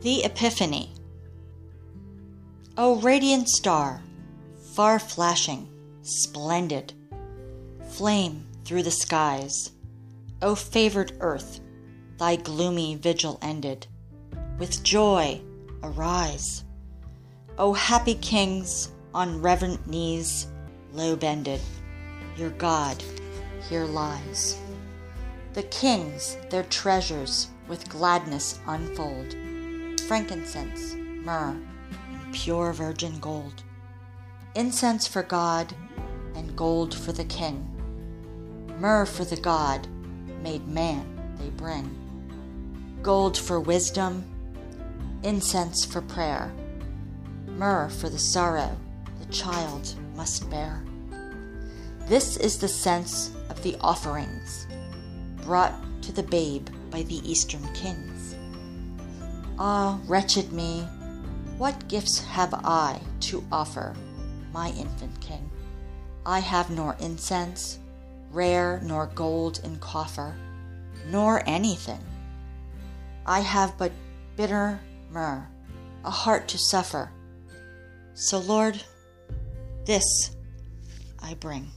The Epiphany. O radiant star, far flashing, splendid, flame through the skies. O favored earth, thy gloomy vigil ended. With joy, arise. O happy kings, on reverent knees, low bended, your God here lies. The kings their treasures with gladness unfold frankincense, myrrh, and pure virgin gold. Incense for God and gold for the king. Myrrh for the God made man they bring. Gold for wisdom, incense for prayer, myrrh for the sorrow the child must bear. This is the sense of the offerings brought to the babe by the Eastern kings. Ah, wretched me, what gifts have I to offer my infant king? I have nor incense, rare, nor gold in coffer, nor anything. I have but bitter myrrh, a heart to suffer. So, Lord, this I bring.